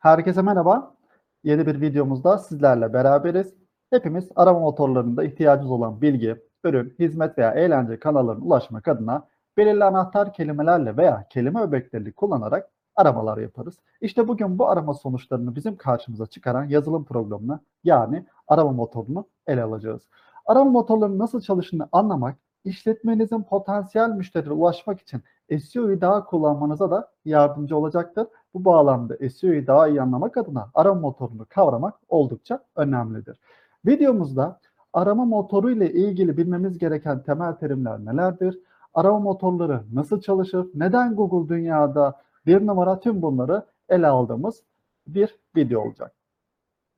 Herkese merhaba. Yeni bir videomuzda sizlerle beraberiz. Hepimiz arama motorlarında ihtiyacımız olan bilgi, ürün, hizmet veya eğlence kanallarına ulaşmak adına belirli anahtar kelimelerle veya kelime öbeklerini kullanarak aramalar yaparız. İşte bugün bu arama sonuçlarını bizim karşımıza çıkaran yazılım programını yani arama motorunu ele alacağız. Arama motorlarının nasıl çalıştığını anlamak, işletmenizin potansiyel müşterilere ulaşmak için SEO'yu daha kullanmanıza da yardımcı olacaktır. Bu bağlamda SEO'yu daha iyi anlamak adına arama motorunu kavramak oldukça önemlidir. Videomuzda arama motoru ile ilgili bilmemiz gereken temel terimler nelerdir? Arama motorları nasıl çalışır? Neden Google dünyada bir numara tüm bunları ele aldığımız bir video olacak.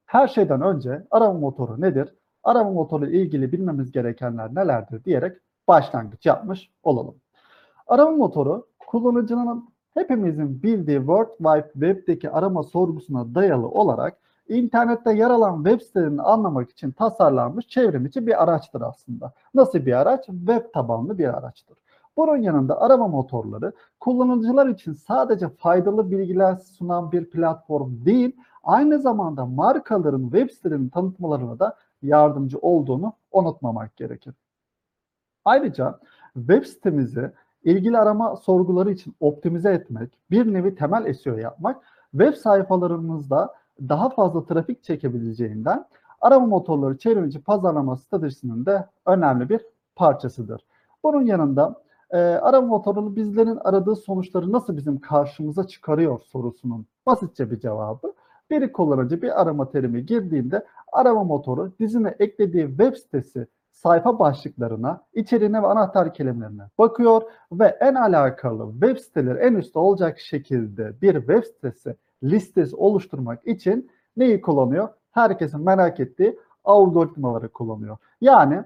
Her şeyden önce arama motoru nedir? Arama motoru ile ilgili bilmemiz gerekenler nelerdir diyerek başlangıç yapmış olalım. Arama motoru kullanıcının hepimizin bildiği World Wide Web'deki arama sorgusuna dayalı olarak internette yer alan web sitelerini anlamak için tasarlanmış çevrimiçi bir araçtır aslında. Nasıl bir araç? Web tabanlı bir araçtır. Bunun yanında arama motorları kullanıcılar için sadece faydalı bilgiler sunan bir platform değil, aynı zamanda markaların web sitelerinin tanıtmalarına da yardımcı olduğunu unutmamak gerekir. Ayrıca web sitemizi ilgili arama sorguları için optimize etmek, bir nevi temel SEO yapmak, web sayfalarımızda daha fazla trafik çekebileceğinden arama motorları çevrimiçi pazarlama stratejisinin de önemli bir parçasıdır. Bunun yanında e, arama motoru bizlerin aradığı sonuçları nasıl bizim karşımıza çıkarıyor sorusunun basitçe bir cevabı. Bir kullanıcı bir arama terimi girdiğinde arama motoru dizine eklediği web sitesi sayfa başlıklarına, içeriğine ve anahtar kelimelerine bakıyor ve en alakalı web siteleri en üstte olacak şekilde bir web sitesi listesi oluşturmak için neyi kullanıyor? Herkesin merak ettiği algoritmaları kullanıyor. Yani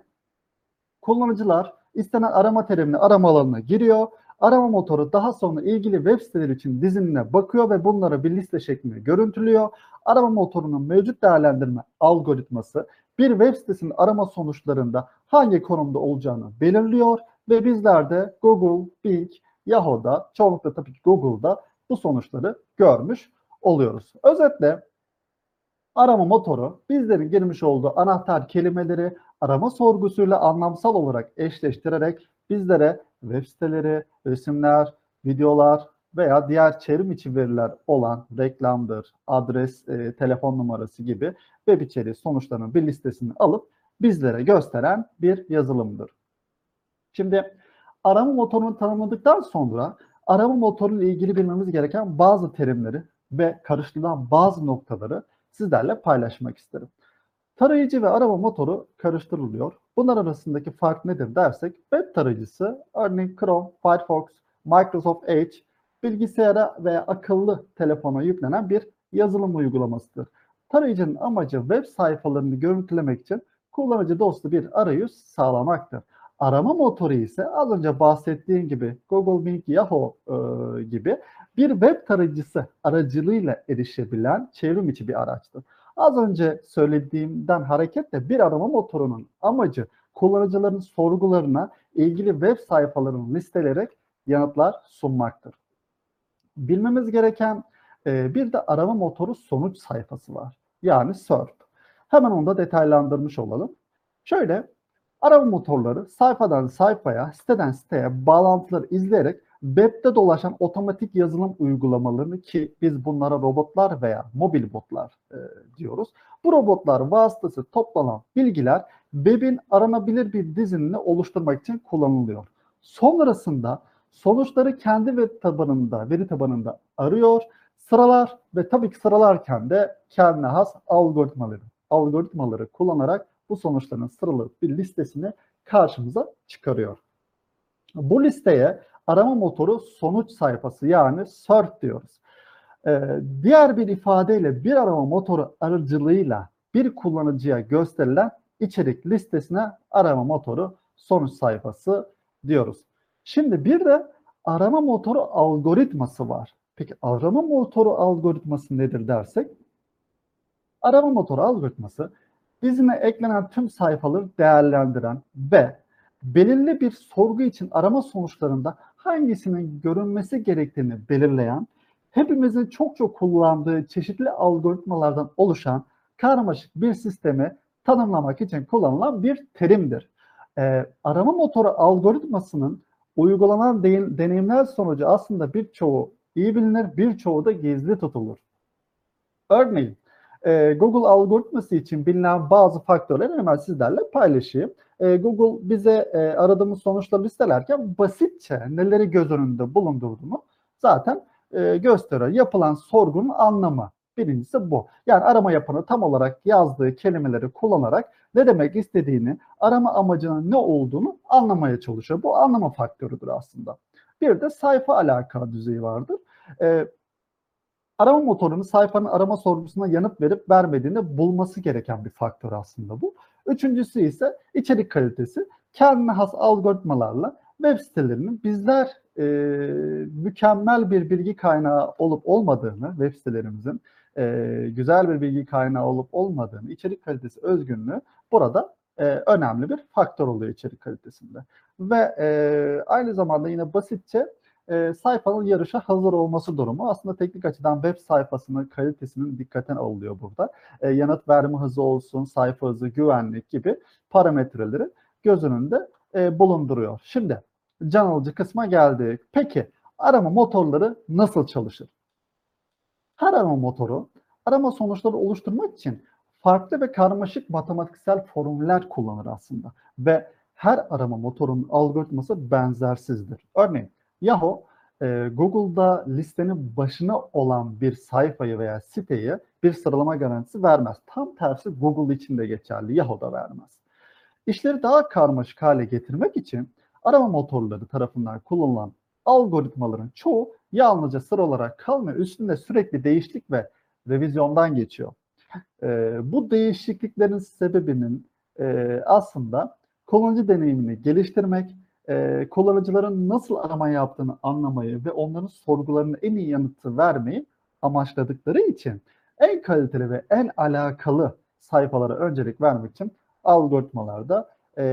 kullanıcılar istenen arama terimini arama alanına giriyor. Arama motoru daha sonra ilgili web siteleri için dizinine bakıyor ve bunları bir liste şeklinde görüntülüyor. Arama motorunun mevcut değerlendirme algoritması bir web sitesinin arama sonuçlarında hangi konumda olacağını belirliyor ve bizler de Google, Bing, Yahoo'da, çoğunlukla tabii ki Google'da bu sonuçları görmüş oluyoruz. Özetle arama motoru bizlerin girmiş olduğu anahtar kelimeleri arama sorgusuyla anlamsal olarak eşleştirerek bizlere web siteleri, resimler, videolar veya diğer çevrim içi veriler olan reklamdır, adres, e, telefon numarası gibi web içeriği sonuçlarının bir listesini alıp bizlere gösteren bir yazılımdır. Şimdi arama motorunu tanımladıktan sonra arama motoru ile ilgili bilmemiz gereken bazı terimleri ve karıştırılan bazı noktaları sizlerle paylaşmak isterim. Tarayıcı ve arama motoru karıştırılıyor. Bunlar arasındaki fark nedir dersek web tarayıcısı örneğin Chrome, Firefox, Microsoft Edge bilgisayara veya akıllı telefona yüklenen bir yazılım uygulamasıdır. Tarayıcının amacı web sayfalarını görüntülemek için kullanıcı dostu bir arayüz sağlamaktır. Arama motoru ise az önce bahsettiğim gibi Google, Bing, Yahoo e, gibi bir web tarayıcısı aracılığıyla erişebilen çevrim içi bir araçtır. Az önce söylediğimden hareketle bir arama motorunun amacı kullanıcıların sorgularına ilgili web sayfalarını listeleyerek yanıtlar sunmaktır. Bilmemiz gereken e, bir de arama motoru sonuç sayfası var. Yani SERP. Hemen onu da detaylandırmış olalım. Şöyle arama motorları sayfadan sayfaya, siteden siteye bağlantıları izleyerek webde dolaşan otomatik yazılım uygulamalarını ki biz bunlara robotlar veya mobil botlar e, diyoruz. Bu robotlar vasıtası toplanan bilgiler webin aranabilir bir dizinini oluşturmak için kullanılıyor. Sonrasında sonuçları kendi web tabanında, veri tabanında arıyor, sıralar ve tabii ki sıralarken de kendine has algoritmaları, algoritmaları kullanarak bu sonuçların sıralı bir listesini karşımıza çıkarıyor. Bu listeye arama motoru sonuç sayfası yani SERP diyoruz. Ee, diğer bir ifadeyle bir arama motoru aracılığıyla bir kullanıcıya gösterilen içerik listesine arama motoru sonuç sayfası diyoruz. Şimdi bir de arama motoru algoritması var. Peki arama motoru algoritması nedir dersek? Arama motoru algoritması dizine eklenen tüm sayfaları değerlendiren ve belirli bir sorgu için arama sonuçlarında hangisinin görünmesi gerektiğini belirleyen hepimizin çok çok kullandığı çeşitli algoritmalardan oluşan karmaşık bir sistemi tanımlamak için kullanılan bir terimdir. Ee, arama motoru algoritmasının uygulanan de- deneyimler sonucu aslında birçoğu iyi bilinir, birçoğu da gizli tutulur. Örneğin e, Google algoritması için bilinen bazı faktörleri hemen sizlerle paylaşayım. E, Google bize e, aradığımız sonuçları listelerken basitçe neleri göz önünde bulundurduğunu zaten e, gösteriyor. Yapılan sorgunun anlamı birincisi bu. Yani arama yapanı tam olarak yazdığı kelimeleri kullanarak ne demek istediğini, arama amacının ne olduğunu anlamaya çalışıyor. Bu anlama faktörüdür aslında. Bir de sayfa alaka düzeyi vardır. E, arama motorunun sayfanın arama sorgusuna yanıt verip vermediğini bulması gereken bir faktör aslında bu. Üçüncüsü ise içerik kalitesi. Kendine has algoritmalarla web sitelerinin bizler e, mükemmel bir bilgi kaynağı olup olmadığını, web sitelerimizin e, güzel bir bilgi kaynağı olup olmadığını, içerik kalitesi özgünlüğü burada e, önemli bir faktör oluyor içerik kalitesinde. Ve e, aynı zamanda yine basitçe e, sayfanın yarışa hazır olması durumu aslında teknik açıdan web sayfasının kalitesinin dikkaten alınıyor burada. E, yanıt verme hızı olsun, sayfa hızı, güvenlik gibi parametreleri göz önünde e, bulunduruyor. Şimdi can alıcı kısma geldik. Peki arama motorları nasıl çalışır? Her arama motoru arama sonuçları oluşturmak için farklı ve karmaşık matematiksel formüller kullanır aslında. Ve her arama motorunun algoritması benzersizdir. Örneğin Yahoo e, Google'da listenin başına olan bir sayfayı veya siteyi bir sıralama garantisi vermez. Tam tersi Google için de geçerli. Yahoo da vermez. İşleri daha karmaşık hale getirmek için arama motorları tarafından kullanılan algoritmaların çoğu yalnızca sıra olarak kalmıyor. Üstünde sürekli değişiklik ve revizyondan geçiyor. E, bu değişikliklerin sebebinin e, aslında kullanıcı deneyimini geliştirmek, e, kullanıcıların nasıl arama yaptığını anlamayı ve onların sorgularına en iyi yanıtı vermeyi amaçladıkları için en kaliteli ve en alakalı sayfalara öncelik vermek için algoritmalarda e,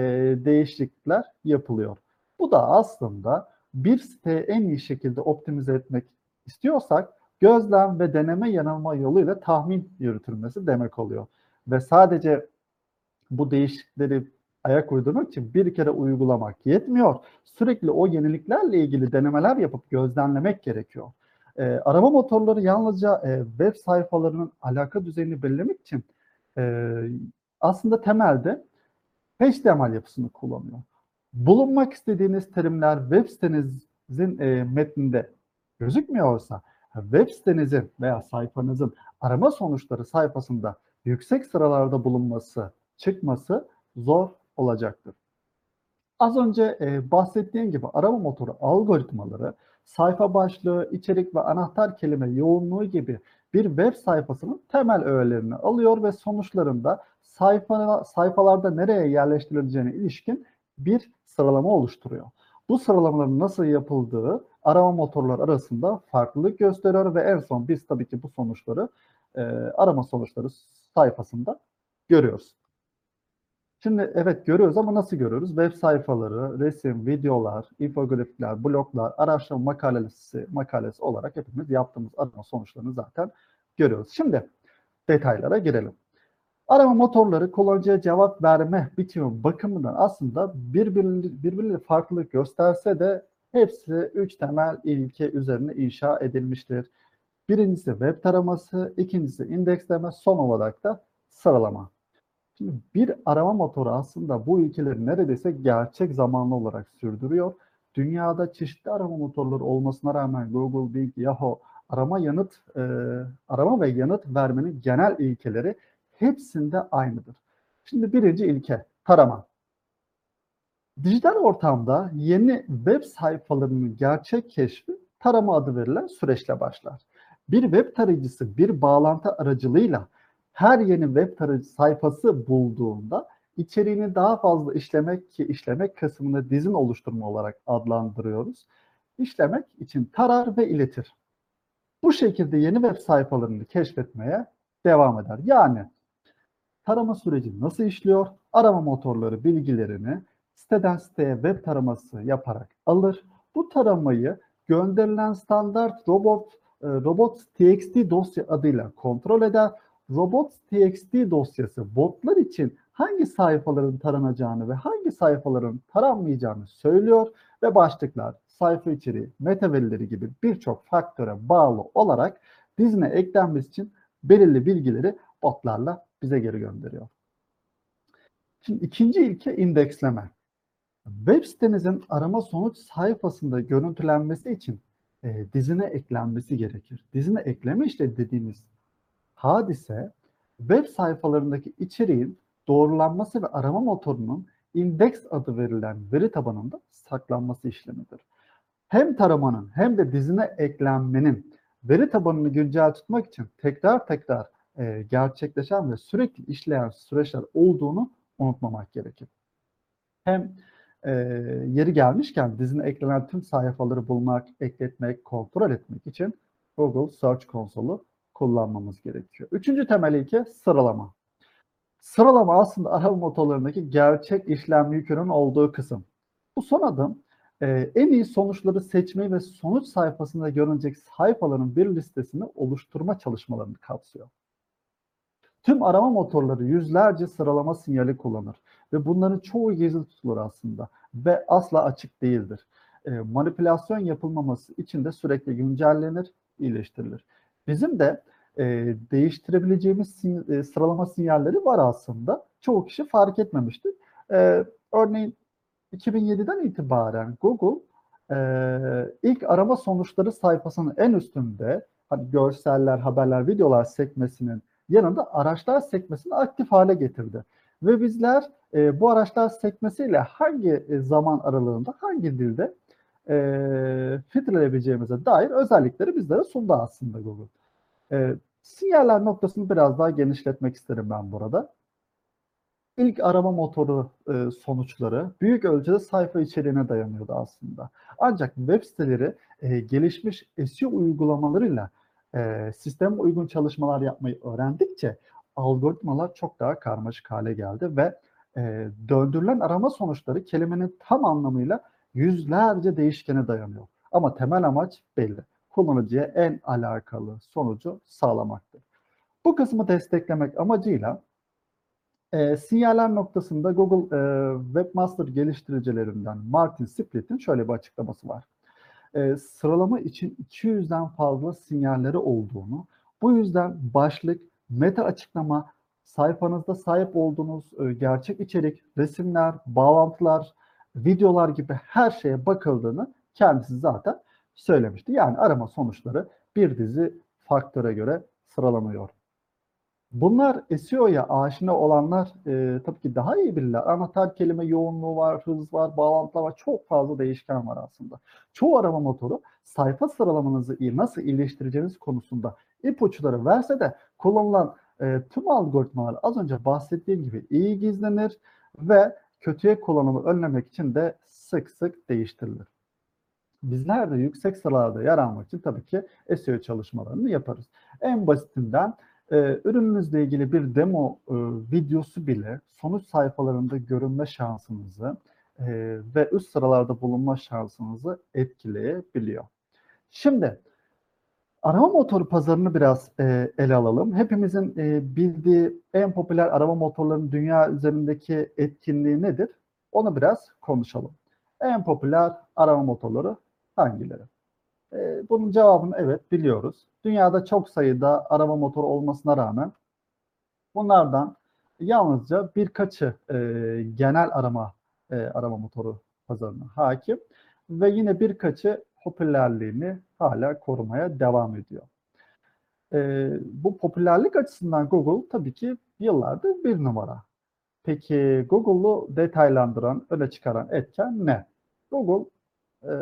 değişiklikler yapılıyor. Bu da aslında bir siteyi en iyi şekilde optimize etmek istiyorsak gözlem ve deneme yanılma yoluyla tahmin yürütülmesi demek oluyor. Ve sadece bu değişiklikleri ayak uydurmak için bir kere uygulamak yetmiyor. Sürekli o yeniliklerle ilgili denemeler yapıp gözlemlemek gerekiyor. E, arama motorları yalnızca e, web sayfalarının alaka düzeyini belirlemek için e, aslında temelde HTML yapısını kullanıyor. Bulunmak istediğiniz terimler web sitenizin e, metninde gözükmüyorsa web sitenizin veya sayfanızın arama sonuçları sayfasında yüksek sıralarda bulunması, çıkması zor olacaktır. Az önce e, bahsettiğim gibi arama motoru algoritmaları sayfa başlığı, içerik ve anahtar kelime yoğunluğu gibi bir web sayfasının temel öğelerini alıyor ve sonuçlarında sayfa, sayfalarda nereye yerleştirileceğine ilişkin bir sıralama oluşturuyor. Bu sıralamaların nasıl yapıldığı arama motorları arasında farklılık gösteriyor ve en son biz tabii ki bu sonuçları e, arama sonuçları sayfasında görüyoruz. Şimdi evet görüyoruz ama nasıl görüyoruz? Web sayfaları, resim, videolar, infografikler, bloglar, araştırma makalesi, makalesi olarak hepimiz yaptığımız arama sonuçlarını zaten görüyoruz. Şimdi detaylara girelim. Arama motorları kullanıcıya cevap verme biçimi bakımından aslında birbirleri, birbirleri farklılık gösterse de hepsi üç temel ilke üzerine inşa edilmiştir. Birincisi web taraması, ikincisi indeksleme, son olarak da sıralama. Şimdi bir arama motoru aslında bu ilkeleri neredeyse gerçek zamanlı olarak sürdürüyor. Dünyada çeşitli arama motorları olmasına rağmen Google, Bing, Yahoo arama yanıt e, arama ve yanıt vermenin genel ilkeleri hepsinde aynıdır. Şimdi birinci ilke tarama. Dijital ortamda yeni web sayfalarının gerçek keşfi tarama adı verilen süreçle başlar. Bir web tarayıcısı bir bağlantı aracılığıyla her yeni web tarayıcı sayfası bulduğunda içeriğini daha fazla işlemek ki işlemek kısmını dizin oluşturma olarak adlandırıyoruz. İşlemek için tarar ve iletir. Bu şekilde yeni web sayfalarını keşfetmeye devam eder. Yani tarama süreci nasıl işliyor? Arama motorları bilgilerini siteden siteye web taraması yaparak alır. Bu taramayı gönderilen standart robot e, robots.txt dosya adıyla kontrol eder. Robots.txt dosyası botlar için hangi sayfaların taranacağını ve hangi sayfaların taranmayacağını söylüyor ve başlıklar, sayfa içeriği, meta verileri gibi birçok faktöre bağlı olarak dizine eklenmesi için belirli bilgileri botlarla bize geri gönderiyor. Şimdi ikinci ilke indeksleme. Web sitemizin arama sonuç sayfasında görüntülenmesi için e, dizine eklenmesi gerekir. Dizine ekleme işte dediğimiz hadise web sayfalarındaki içeriğin doğrulanması ve arama motorunun indeks adı verilen veri tabanında saklanması işlemidir. Hem taramanın hem de dizine eklenmenin veri tabanını güncel tutmak için tekrar tekrar e, gerçekleşen ve sürekli işleyen süreçler olduğunu unutmamak gerekir. Hem e, yeri gelmişken dizine eklenen tüm sayfaları bulmak, ekletmek, kontrol etmek için Google Search Console'u kullanmamız gerekiyor. Üçüncü temel ilke sıralama. Sıralama aslında arama motorlarındaki gerçek işlem yükünün olduğu kısım. Bu son adım e, en iyi sonuçları seçmeyi ve sonuç sayfasında görünecek sayfaların bir listesini oluşturma çalışmalarını kapsıyor. Tüm arama motorları yüzlerce sıralama sinyali kullanır ve bunların çoğu gizli tutulur aslında ve asla açık değildir. E, manipülasyon yapılmaması için de sürekli güncellenir, iyileştirilir. Bizim de e, değiştirebileceğimiz sin e, sıralama sinyalleri var aslında. Çoğu kişi fark etmemiştir. E, örneğin 2007'den itibaren Google e, ilk arama sonuçları sayfasının en üstünde hani görseller, haberler, videolar sekmesinin yanında araçlar sekmesini aktif hale getirdi. Ve bizler e, bu araçlar sekmesiyle hangi e, zaman aralığında, hangi dilde e, filtreleyebileceğimize dair özellikleri bizlere sundu aslında Google. E, sinyaller noktasını biraz daha genişletmek isterim ben burada. İlk arama motoru e, sonuçları büyük ölçüde sayfa içeriğine dayanıyordu aslında. Ancak web siteleri e, gelişmiş SEO uygulamalarıyla e, sisteme uygun çalışmalar yapmayı öğrendikçe algoritmalar çok daha karmaşık hale geldi ve e, döndürülen arama sonuçları kelimenin tam anlamıyla yüzlerce değişkene dayanıyor. Ama temel amaç belli. Kullanıcıya en alakalı sonucu sağlamaktır. Bu kısmı desteklemek amacıyla e, sinyaller noktasında Google e, Webmaster geliştiricilerinden Martin Splitt'in şöyle bir açıklaması var. E, sıralama için 200'den fazla sinyalleri olduğunu, bu yüzden başlık, meta açıklama, sayfanızda sahip olduğunuz e, gerçek içerik, resimler, bağlantılar, videolar gibi her şeye bakıldığını kendisi zaten söylemişti. Yani arama sonuçları bir dizi faktöre göre sıralanıyor. Bunlar SEO'ya aşina olanlar e, tabii ki daha iyi bilirler. Anahtar kelime yoğunluğu var, hız var, bağlantılar var. Çok fazla değişken var aslında. Çoğu arama motoru sayfa sıralamanızı nasıl iyileştireceğiniz konusunda ipuçları verse de kullanılan e, tüm algoritmalar az önce bahsettiğim gibi iyi gizlenir ve kötüye kullanımı önlemek için de sık sık değiştirilir. Bizler de yüksek sıralarda yer almak için tabii ki SEO çalışmalarını yaparız. En basitinden e, ürününüzle ilgili bir demo e, videosu bile sonuç sayfalarında görünme şansınızı e, ve üst sıralarda bulunma şansınızı etkileyebiliyor. Şimdi arama motoru pazarını biraz e, ele alalım. Hepimizin bildiği en popüler arama motorlarının dünya üzerindeki etkinliği nedir? Onu biraz konuşalım. En popüler arama motorları hangileri? E, bunun cevabını evet biliyoruz. Dünyada çok sayıda arama motoru olmasına rağmen bunlardan yalnızca birkaçı e, genel arama e, arama motoru pazarına hakim ve yine birkaçı popülerliğini hala korumaya devam ediyor. E, bu popülerlik açısından Google tabii ki yıllardır bir numara. Peki Google'u detaylandıran, öne çıkaran etken ne? Google e,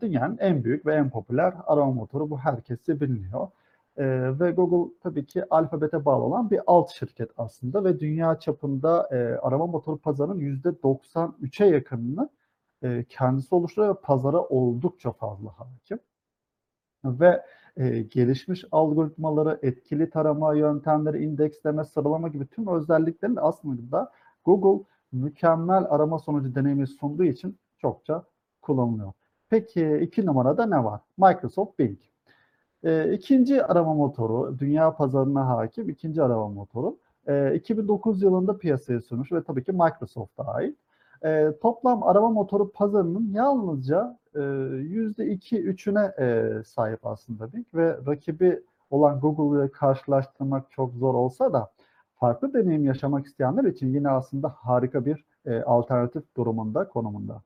dünyanın en büyük ve en popüler arama motoru. Bu herkese biliniyor. E, ve Google tabii ki alfabete bağlı olan bir alt şirket aslında ve dünya çapında e, arama motoru pazarının %93'e yakınını e, kendisi oluşturuyor ve pazara oldukça fazla hakim. Ve e, gelişmiş algoritmaları, etkili tarama yöntemleri, indeksleme, sıralama gibi tüm özelliklerin aslında Google mükemmel arama sonucu deneyimi sunduğu için çokça kullanılıyor. Peki iki numarada ne var? Microsoft Bing. E, ikinci arama motoru, dünya pazarına hakim ikinci arama motoru. E, 2009 yılında piyasaya sürmüş ve tabii ki Microsoft'a ait. E, toplam arama motoru pazarının yalnızca e, %2-3'üne e, sahip aslında Bing ve rakibi olan Google ile karşılaştırmak çok zor olsa da farklı deneyim yaşamak isteyenler için yine aslında harika bir e, alternatif durumunda, konumunda.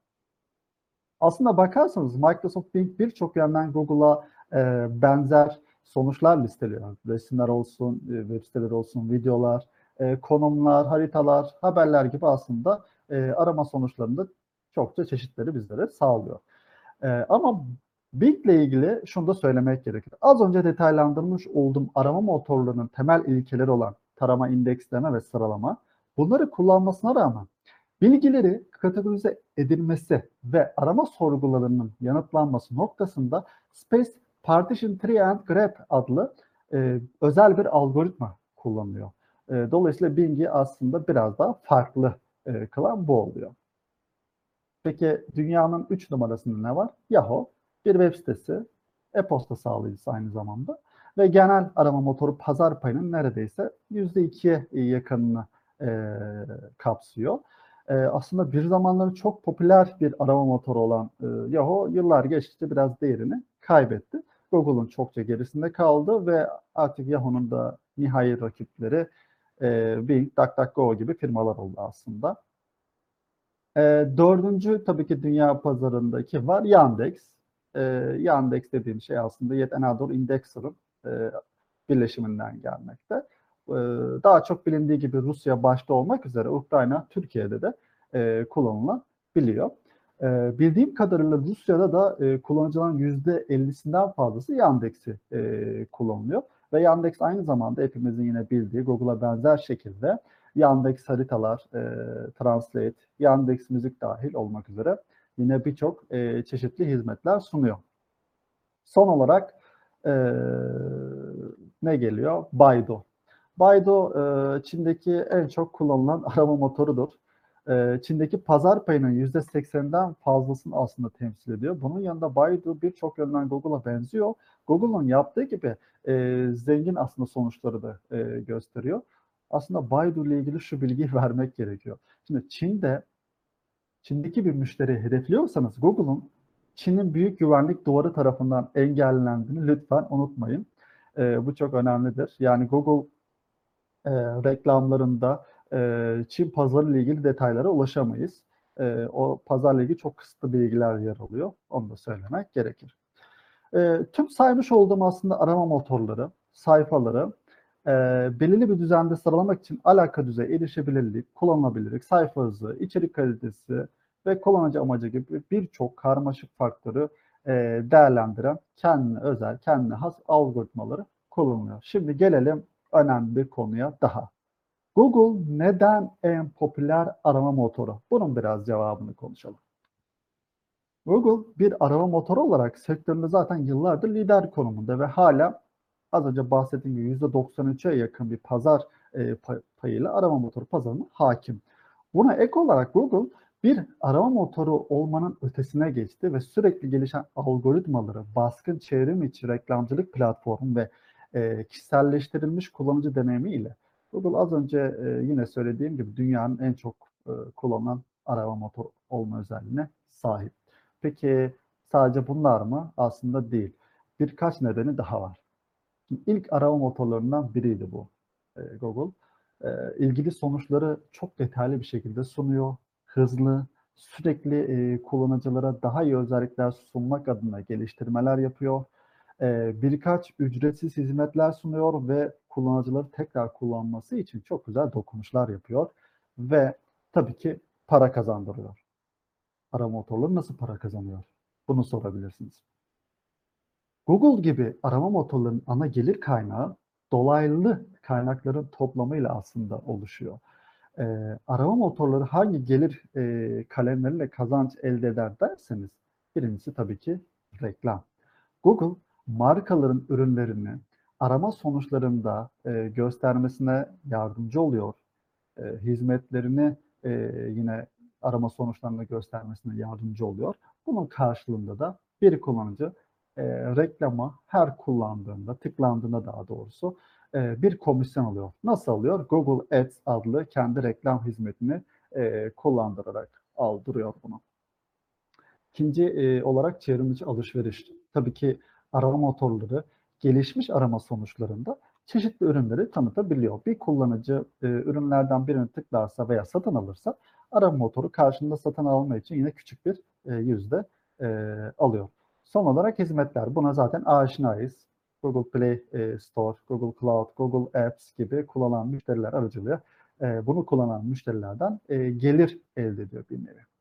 Aslında bakarsanız Microsoft Bing birçok yönden Google'a e, benzer sonuçlar listeliyor. Resimler olsun, e, web siteleri olsun, videolar, e, konumlar, haritalar, haberler gibi aslında e, arama sonuçlarında çokça çeşitleri bizlere sağlıyor. E, ama Bing ile ilgili şunu da söylemek gerekir. Az önce detaylandırmış olduğum arama motorlarının temel ilkeleri olan tarama, indeksleme ve sıralama bunları kullanmasına rağmen bilgileri kategorize edilmesi ve arama sorgularının yanıtlanması noktasında Space Partition Tree and Grab adlı e, özel bir algoritma kullanıyor. E, dolayısıyla Bing'i aslında biraz daha farklı e, kılan bu oluyor. Peki dünyanın 3 numarasında ne var? Yahoo, bir web sitesi, e-posta sağlayıcısı aynı zamanda ve genel arama motoru pazar payının neredeyse %2'ye yakınını e, kapsıyor. E, aslında bir zamanları çok popüler bir arama motoru olan e, Yahoo yıllar geçtikçe biraz değerini kaybetti. Google'un çokça gerisinde kaldı ve artık Yahoo'nun da nihai rakipleri e, Bing, DuckDuckGo gibi firmalar oldu aslında. E, dördüncü tabii ki dünya pazarındaki var Yandex. E, Yandex dediğim şey aslında Yet Another Indexer'ın e, birleşiminden gelmekte. E, daha çok bilindiği gibi Rusya başta olmak üzere Ukrayna, Türkiye'de de e, kullanılabiliyor. E, bildiğim kadarıyla Rusya'da da e, kullanıcıların %50'sinden fazlası Yandex'i e, kullanılıyor. Ve Yandex aynı zamanda hepimizin yine bildiği Google'a benzer şekilde Yandex haritalar, e, Translate, Yandex müzik dahil olmak üzere yine birçok e, çeşitli hizmetler sunuyor. Son olarak e, ne geliyor? Baidu. Baidu e, Çin'deki en çok kullanılan arama motorudur. E, Çin'deki pazar payının %80'den fazlasını aslında temsil ediyor. Bunun yanında Baidu birçok yönden Google'a benziyor. Google'un yaptığı gibi e, zengin aslında sonuçları da gösteriyor. Aslında Baidu ile ilgili şu bilgiyi vermek gerekiyor. Şimdi Çin'de Çin'deki bir müşteri hedefliyorsanız Google'un Çin'in büyük güvenlik duvarı tarafından engellendiğini lütfen unutmayın. E, bu çok önemlidir. Yani Google e, reklamlarında e, Çin pazarı ile ilgili detaylara ulaşamayız. E, o pazarla ilgili çok kısıtlı bilgiler yer alıyor. Onu da söylemek gerekir. E, tüm saymış olduğum aslında arama motorları, sayfaları e, belirli bir düzende sıralamak için alaka düzey, erişebilirlik, kullanılabilirlik, sayfa hızı, içerik kalitesi ve kullanıcı amacı gibi birçok karmaşık faktörü e, değerlendiren kendine özel, kendine has algoritmaları kullanılıyor. Şimdi gelelim önemli bir konuya daha. Google neden en popüler arama motoru? Bunun biraz cevabını konuşalım. Google bir arama motoru olarak sektöründe zaten yıllardır lider konumunda ve hala az önce bahsettiğim gibi %93'e yakın bir pazar e, payıyla arama motoru pazarına hakim. Buna ek olarak Google bir arama motoru olmanın ötesine geçti ve sürekli gelişen algoritmaları, baskın çevrim içi reklamcılık platformu ve e, kişiselleştirilmiş kullanıcı deneyimiyle Google az önce e, yine söylediğim gibi dünyanın en çok e, kullanılan arama motoru olma özelliğine sahip. Peki sadece bunlar mı? Aslında değil. Birkaç nedeni daha var. İlk arama motorlarından biriydi bu e, Google. E, ilgili sonuçları çok detaylı bir şekilde sunuyor. Hızlı, sürekli e, kullanıcılara daha iyi özellikler sunmak adına geliştirmeler yapıyor. E, birkaç ücretsiz hizmetler sunuyor ve kullanıcıları tekrar kullanması için çok güzel dokunuşlar yapıyor. Ve tabii ki para kazandırıyor. Arama motorları nasıl para kazanıyor? Bunu sorabilirsiniz. Google gibi arama motorlarının ana gelir kaynağı dolaylı kaynakların toplamıyla aslında oluşuyor. Ee, arama motorları hangi gelir e, kalemleriyle kazanç elde eder derseniz birincisi tabii ki reklam. Google markaların ürünlerini arama sonuçlarında e, göstermesine yardımcı oluyor. E, hizmetlerini e, yine arama sonuçlarında göstermesine yardımcı oluyor. Bunun karşılığında da bir kullanıcı e, reklama her kullandığında, tıklandığında daha doğrusu e, bir komisyon alıyor. Nasıl alıyor? Google Ads adlı kendi reklam hizmetini e, kullandırarak aldırıyor bunu. İkinci e, olarak çevrimiçi alışveriş. Tabii ki arama motorları gelişmiş arama sonuçlarında çeşitli ürünleri tanıtabiliyor. Bir kullanıcı e, ürünlerden birini tıklarsa veya satın alırsa arama motoru karşında satın alma için yine küçük bir e, yüzde e, alıyor. Son olarak hizmetler. Buna zaten aşinayız. Google Play e, Store, Google Cloud, Google Apps gibi kullanan müşteriler aracılığıyla e, bunu kullanan müşterilerden e, gelir elde ediyor bir nevi.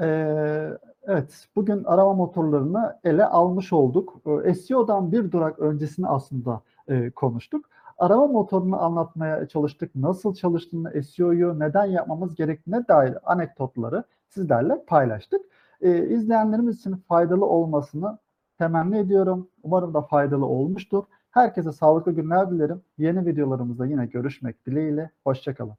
Ee, evet, bugün arama motorlarını ele almış olduk. Ee, SEO'dan bir durak öncesini aslında e, konuştuk. Arama motorunu anlatmaya çalıştık. Nasıl çalıştığını, SEO'yu neden yapmamız gerektiğine dair anekdotları sizlerle paylaştık. Ee, izleyenlerimiz için faydalı olmasını temenni ediyorum. Umarım da faydalı olmuştur. Herkese sağlıklı günler dilerim. Yeni videolarımızda yine görüşmek dileğiyle. Hoşçakalın.